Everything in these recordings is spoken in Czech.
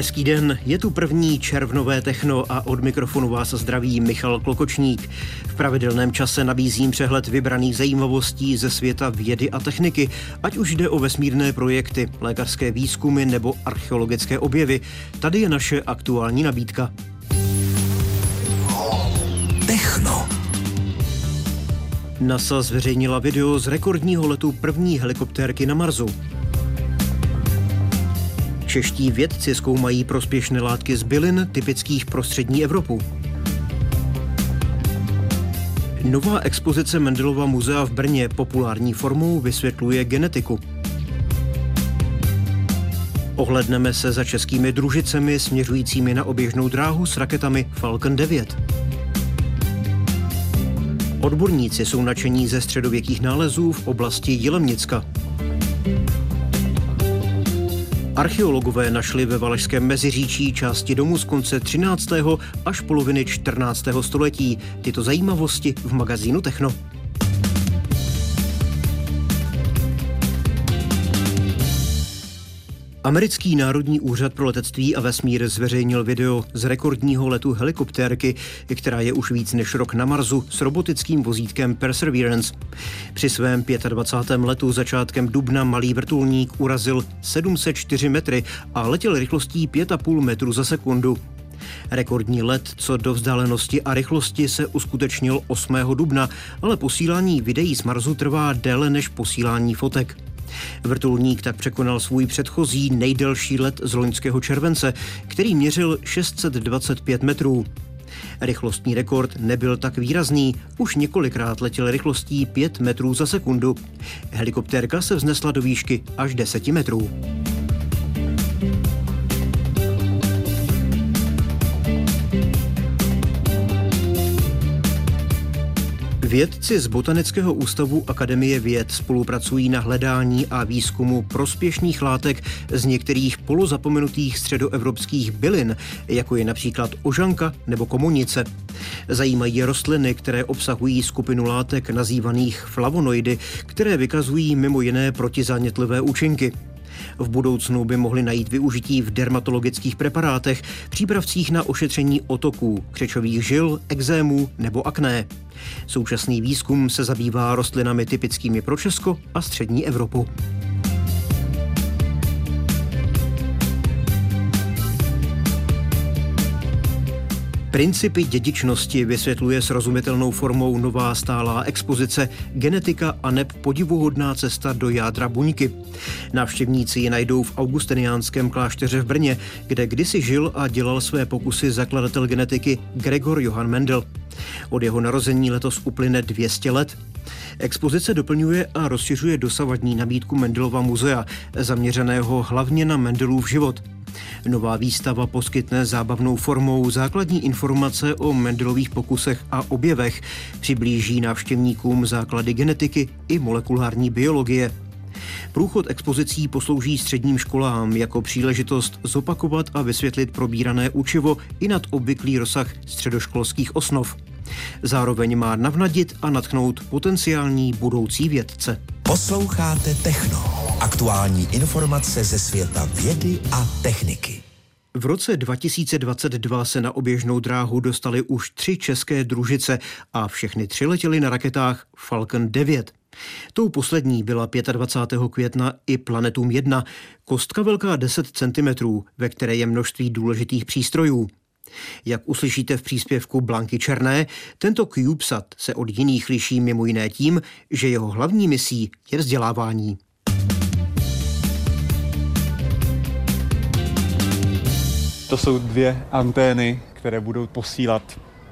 Hezký den, je tu první červnové techno a od mikrofonu vás zdraví Michal Klokočník. V pravidelném čase nabízím přehled vybraných zajímavostí ze světa vědy a techniky, ať už jde o vesmírné projekty, lékařské výzkumy nebo archeologické objevy. Tady je naše aktuální nabídka. Techno. NASA zveřejnila video z rekordního letu první helikoptérky na Marsu. Čeští vědci zkoumají prospěšné látky z bylin typických pro střední Evropu. Nová expozice Mendelova muzea v Brně populární formou vysvětluje genetiku. Ohledneme se za českými družicemi směřujícími na oběžnou dráhu s raketami Falcon 9. Odborníci jsou nadšení ze středověkých nálezů v oblasti Jilemnicka. Archeologové našli ve Valašském meziříčí části domu z konce 13. až poloviny 14. století. Tyto zajímavosti v magazínu Techno. Americký národní úřad pro letectví a vesmír zveřejnil video z rekordního letu helikoptérky, která je už víc než rok na Marsu s robotickým vozítkem Perseverance. Při svém 25. letu začátkem dubna malý vrtulník urazil 704 metry a letěl rychlostí 5,5 metru za sekundu. Rekordní let co do vzdálenosti a rychlosti se uskutečnil 8. dubna, ale posílání videí z Marsu trvá déle než posílání fotek. Vrtulník tak překonal svůj předchozí nejdelší let z loňského července, který měřil 625 metrů. Rychlostní rekord nebyl tak výrazný, už několikrát letěl rychlostí 5 metrů za sekundu. Helikoptérka se vznesla do výšky až 10 metrů. Vědci z Botanického ústavu Akademie věd spolupracují na hledání a výzkumu prospěšných látek z některých polozapomenutých středoevropských bylin, jako je například ožanka nebo komunice. Zajímají rostliny, které obsahují skupinu látek nazývaných flavonoidy, které vykazují mimo jiné protizánětlivé účinky. V budoucnu by mohli najít využití v dermatologických preparátech, přípravcích na ošetření otoků, křečových žil, exémů nebo akné. Současný výzkum se zabývá rostlinami typickými pro Česko a střední Evropu. Principy dědičnosti vysvětluje srozumitelnou formou nová stálá expozice Genetika a neb podivuhodná cesta do jádra buňky. Návštěvníci ji najdou v augustiniánském klášteře v Brně, kde kdysi žil a dělal své pokusy zakladatel genetiky Gregor Johann Mendel. Od jeho narození letos uplyne 200 let. Expozice doplňuje a rozšiřuje dosavadní nabídku Mendelova muzea, zaměřeného hlavně na Mendelův život – Nová výstava poskytne zábavnou formou základní informace o Mendelových pokusech a objevech, přiblíží návštěvníkům základy genetiky i molekulární biologie. Průchod expozicí poslouží středním školám jako příležitost zopakovat a vysvětlit probírané učivo i nad obvyklý rozsah středoškolských osnov. Zároveň má navnadit a natchnout potenciální budoucí vědce. Posloucháte Techno. Aktuální informace ze světa vědy a techniky. V roce 2022 se na oběžnou dráhu dostali už tři české družice a všechny tři letěly na raketách Falcon 9. Tou poslední byla 25. května i Planetum 1, kostka velká 10 cm, ve které je množství důležitých přístrojů. Jak uslyšíte v příspěvku Blanky Černé, tento CubeSat se od jiných liší mimo jiné tím, že jeho hlavní misí je vzdělávání. To jsou dvě antény, které budou posílat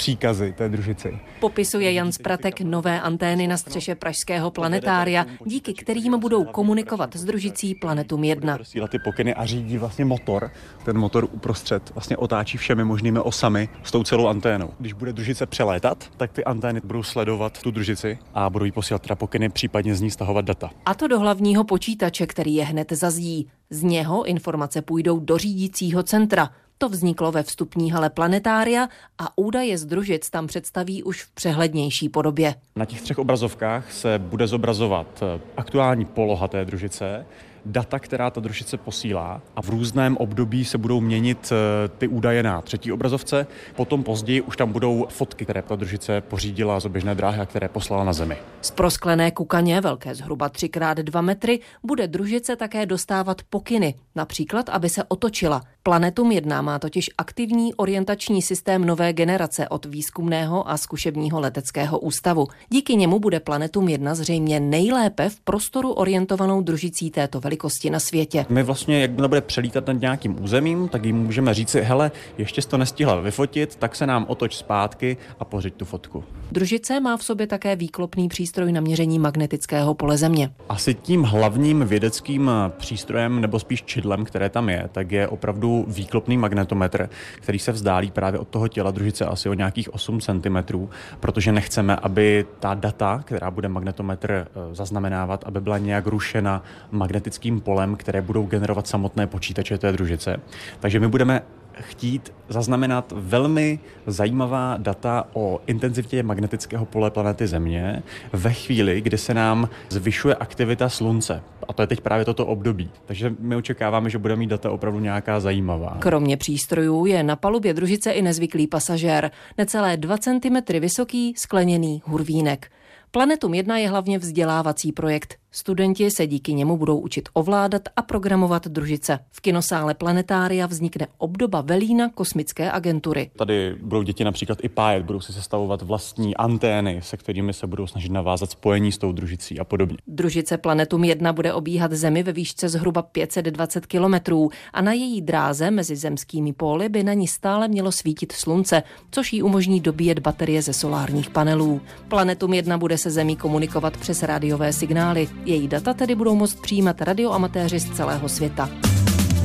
příkazy té družici. Popisuje Jan Spratek nové antény na střeše Pražského planetária, díky kterým budou komunikovat s družicí Planetum 1. Posílat ty pokyny a řídí vlastně motor. Ten motor uprostřed vlastně otáčí všemi možnými osami s tou celou anténou. Když bude družice přelétat, tak ty antény budou sledovat tu družici a budou jí posílat teda pokyny, případně z ní stahovat data. A to do hlavního počítače, který je hned zazdí. Z něho informace půjdou do řídícího centra. To vzniklo ve vstupní hale planetária a údaje z družic tam představí už v přehlednější podobě. Na těch třech obrazovkách se bude zobrazovat eh, aktuální poloha té družice, data, která ta družice posílá a v různém období se budou měnit eh, ty údaje na třetí obrazovce. Potom později už tam budou fotky, které ta družice pořídila z oběžné dráhy a které poslala na Zemi. Z prosklené kukaně, velké zhruba 3x2 metry, bude družice také dostávat pokyny, například, aby se otočila. Planetum 1 má totiž aktivní orientační systém nové generace od výzkumného a zkušebního leteckého ústavu. Díky němu bude Planetum 1 zřejmě nejlépe v prostoru orientovanou družicí této velikosti na světě. My vlastně, jakmile bude přelítat nad nějakým územím, tak jim můžeme říci, hele, ještě to nestihla vyfotit, tak se nám otoč zpátky a pořiď tu fotku. Družice má v sobě také výklopný přístroj na měření magnetického pole Země. Asi tím hlavním vědeckým přístrojem, nebo spíš čidlem, které tam je, tak je opravdu výklopný magnetometr, který se vzdálí právě od toho těla družice asi o nějakých 8 cm, protože nechceme, aby ta data, která bude magnetometr eh, zaznamenávat, aby byla nějak rušena magnetickým polem, které budou generovat samotné počítače té družice. Takže my budeme chtít zaznamenat velmi zajímavá data o intenzitě magnetického pole planety Země ve chvíli, kdy se nám zvyšuje aktivita Slunce. A to je teď právě toto období. Takže my očekáváme, že bude mít data opravdu nějaká zajímavá. Kromě přístrojů je na palubě družice i nezvyklý pasažér, necelé 2 cm vysoký skleněný hurvínek. Planetum 1 je hlavně vzdělávací projekt. Studenti se díky němu budou učit ovládat a programovat družice. V kinosále Planetária vznikne obdoba velína kosmické agentury. Tady budou děti například i pájet, budou si sestavovat vlastní antény, se kterými se budou snažit navázat spojení s tou družicí a podobně. Družice Planetum 1 bude obíhat Zemi ve výšce zhruba 520 kilometrů a na její dráze mezi zemskými póly by na ní stále mělo svítit slunce, což jí umožní dobíjet baterie ze solárních panelů. Planetum 1 bude se Zemí komunikovat přes rádiové signály. Její data tedy budou moct přijímat radioamatéři z celého světa.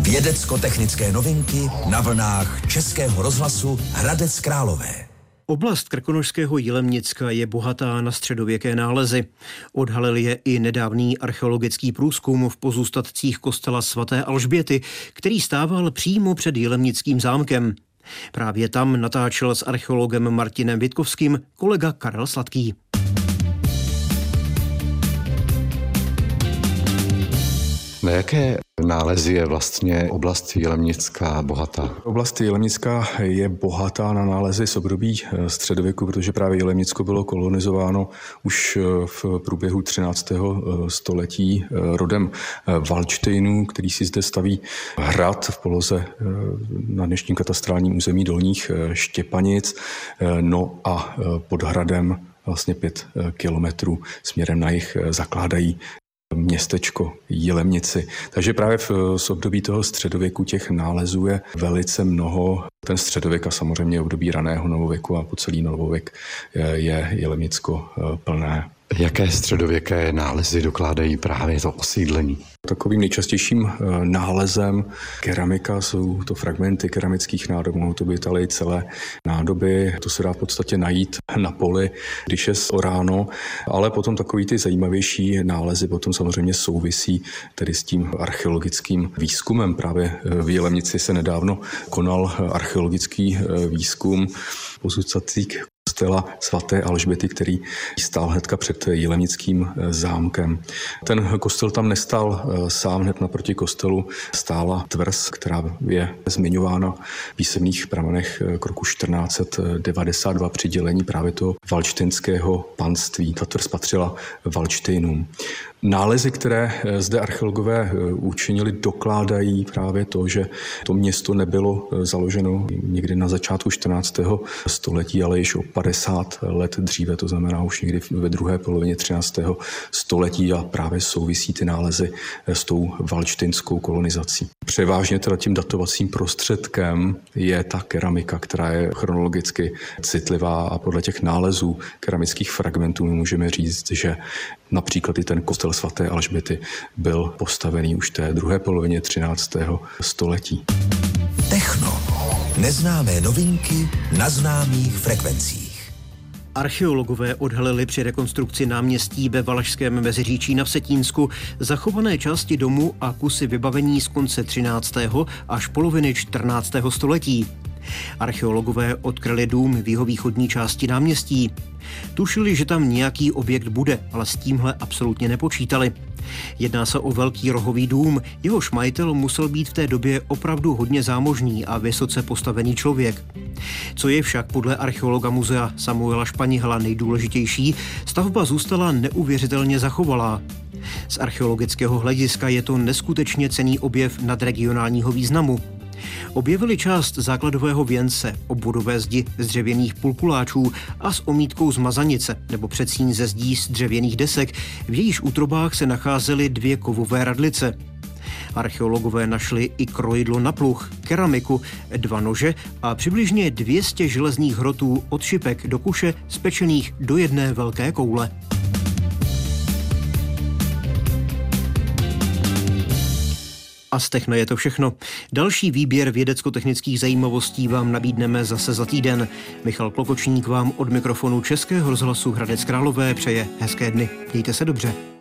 Vědecko-technické novinky na vlnách Českého rozhlasu Hradec Králové. Oblast Krkonožského Jilemnicka je bohatá na středověké nálezy. Odhalil je i nedávný archeologický průzkum v pozůstatcích kostela svaté Alžběty, který stával přímo před Jilemnickým zámkem. Právě tam natáčel s archeologem Martinem Vitkovským kolega Karel Sladký. Na jaké nálezy je vlastně oblast Jelemnická bohatá? Oblast Jelemnická je bohatá na nálezy z období eh, středověku, protože právě Jelemnicko bylo kolonizováno už eh, v průběhu 13. Eh, století rodem Waldsteinů, který si zde staví hrad v poloze na dnešním katastrálním území Dolních Štěpanic. No a pod hradem vlastně pět kilometrů směrem na jich zakládají městečko Jilemnici. Takže právě v, z období toho středověku těch nálezů je velice mnoho. Ten středověk a samozřejmě období raného novověku a po celý novověk je Jilemnicko eh, plné. Jaké středověké nálezy dokládají právě to osídlení? Takovým nejčastějším eh, nálezem keramika jsou to fragmenty keramických nádob, mohou to být ale i celé nádoby. To se dá v podstatě najít na poli, když je ráno, ale potom takový ty zajímavější nálezy potom samozřejmě souvisí tedy s tím archeologickým výzkumem. Právě eh, v Jelemnici se nedávno konal archeologický eh, výzkum pozůstatých kostela svaté Alžbety, který stál hnedka před Jilemnickým eh, zámkem. Ten kostel tam nestál eh, sám, hned naproti kostelu stála tvrz, která je zmiňována v písemných pramenech eh, k roku 1492 při dělení právě toho valčtenského panství. Ta tvrz patřila Valčtejnům. Nálezy, které eh, zde archeologové eh, učinili, dokládají právě to, že to město nebylo eh, založeno někdy na začátku 14. století, ale již o 50 let dříve, to znamená už někdy ve druhé polovině 13. století a právě souvisí ty nálezy s tou valčtinskou kolonizací. Převážně teda tím datovacím prostředkem je ta keramika, která je chronologicky citlivá a podle těch nálezů keramických fragmentů my můžeme říct, že například i ten kostel svaté Alžběty byl postavený už té druhé polovině 13. století. Techno. Neznámé novinky na známých frekvencích. Archeologové odhalili při rekonstrukci náměstí ve Valašském Meziříčí na Vsetínsku zachované části domu a kusy vybavení z konce 13. až poloviny 14. století. Archeologové odkryli dům v jeho východní části náměstí. Tušili, že tam nějaký objekt bude, ale s tímhle absolutně nepočítali. Jedná se o velký rohový dům, jehož majitel musel být v té době opravdu hodně zámožný a vysoce postavený člověk. Co je však podle archeologa muzea Samuela Španihala nejdůležitější, stavba zůstala neuvěřitelně zachovalá. Z archeologického hlediska je to neskutečně cený objev nadregionálního významu. Objevili část základového věnce, obvodové zdi z dřevěných pulkuláčů a s omítkou z mazanice nebo předsíň ze zdí z dřevěných desek, v jejíž útrobách se nacházely dvě kovové radlice. Archeologové našli i krojidlo na pluch, keramiku, dva nože a přibližně 200 železných hrotů od šipek do kuše spečených do jedné velké koule. A z je to všechno. Další výběr vědecko-technických zajímavostí vám nabídneme zase za týden. Michal Klokočník vám od mikrofonu Českého rozhlasu Hradec Králové přeje hezké dny. Mějte se dobře.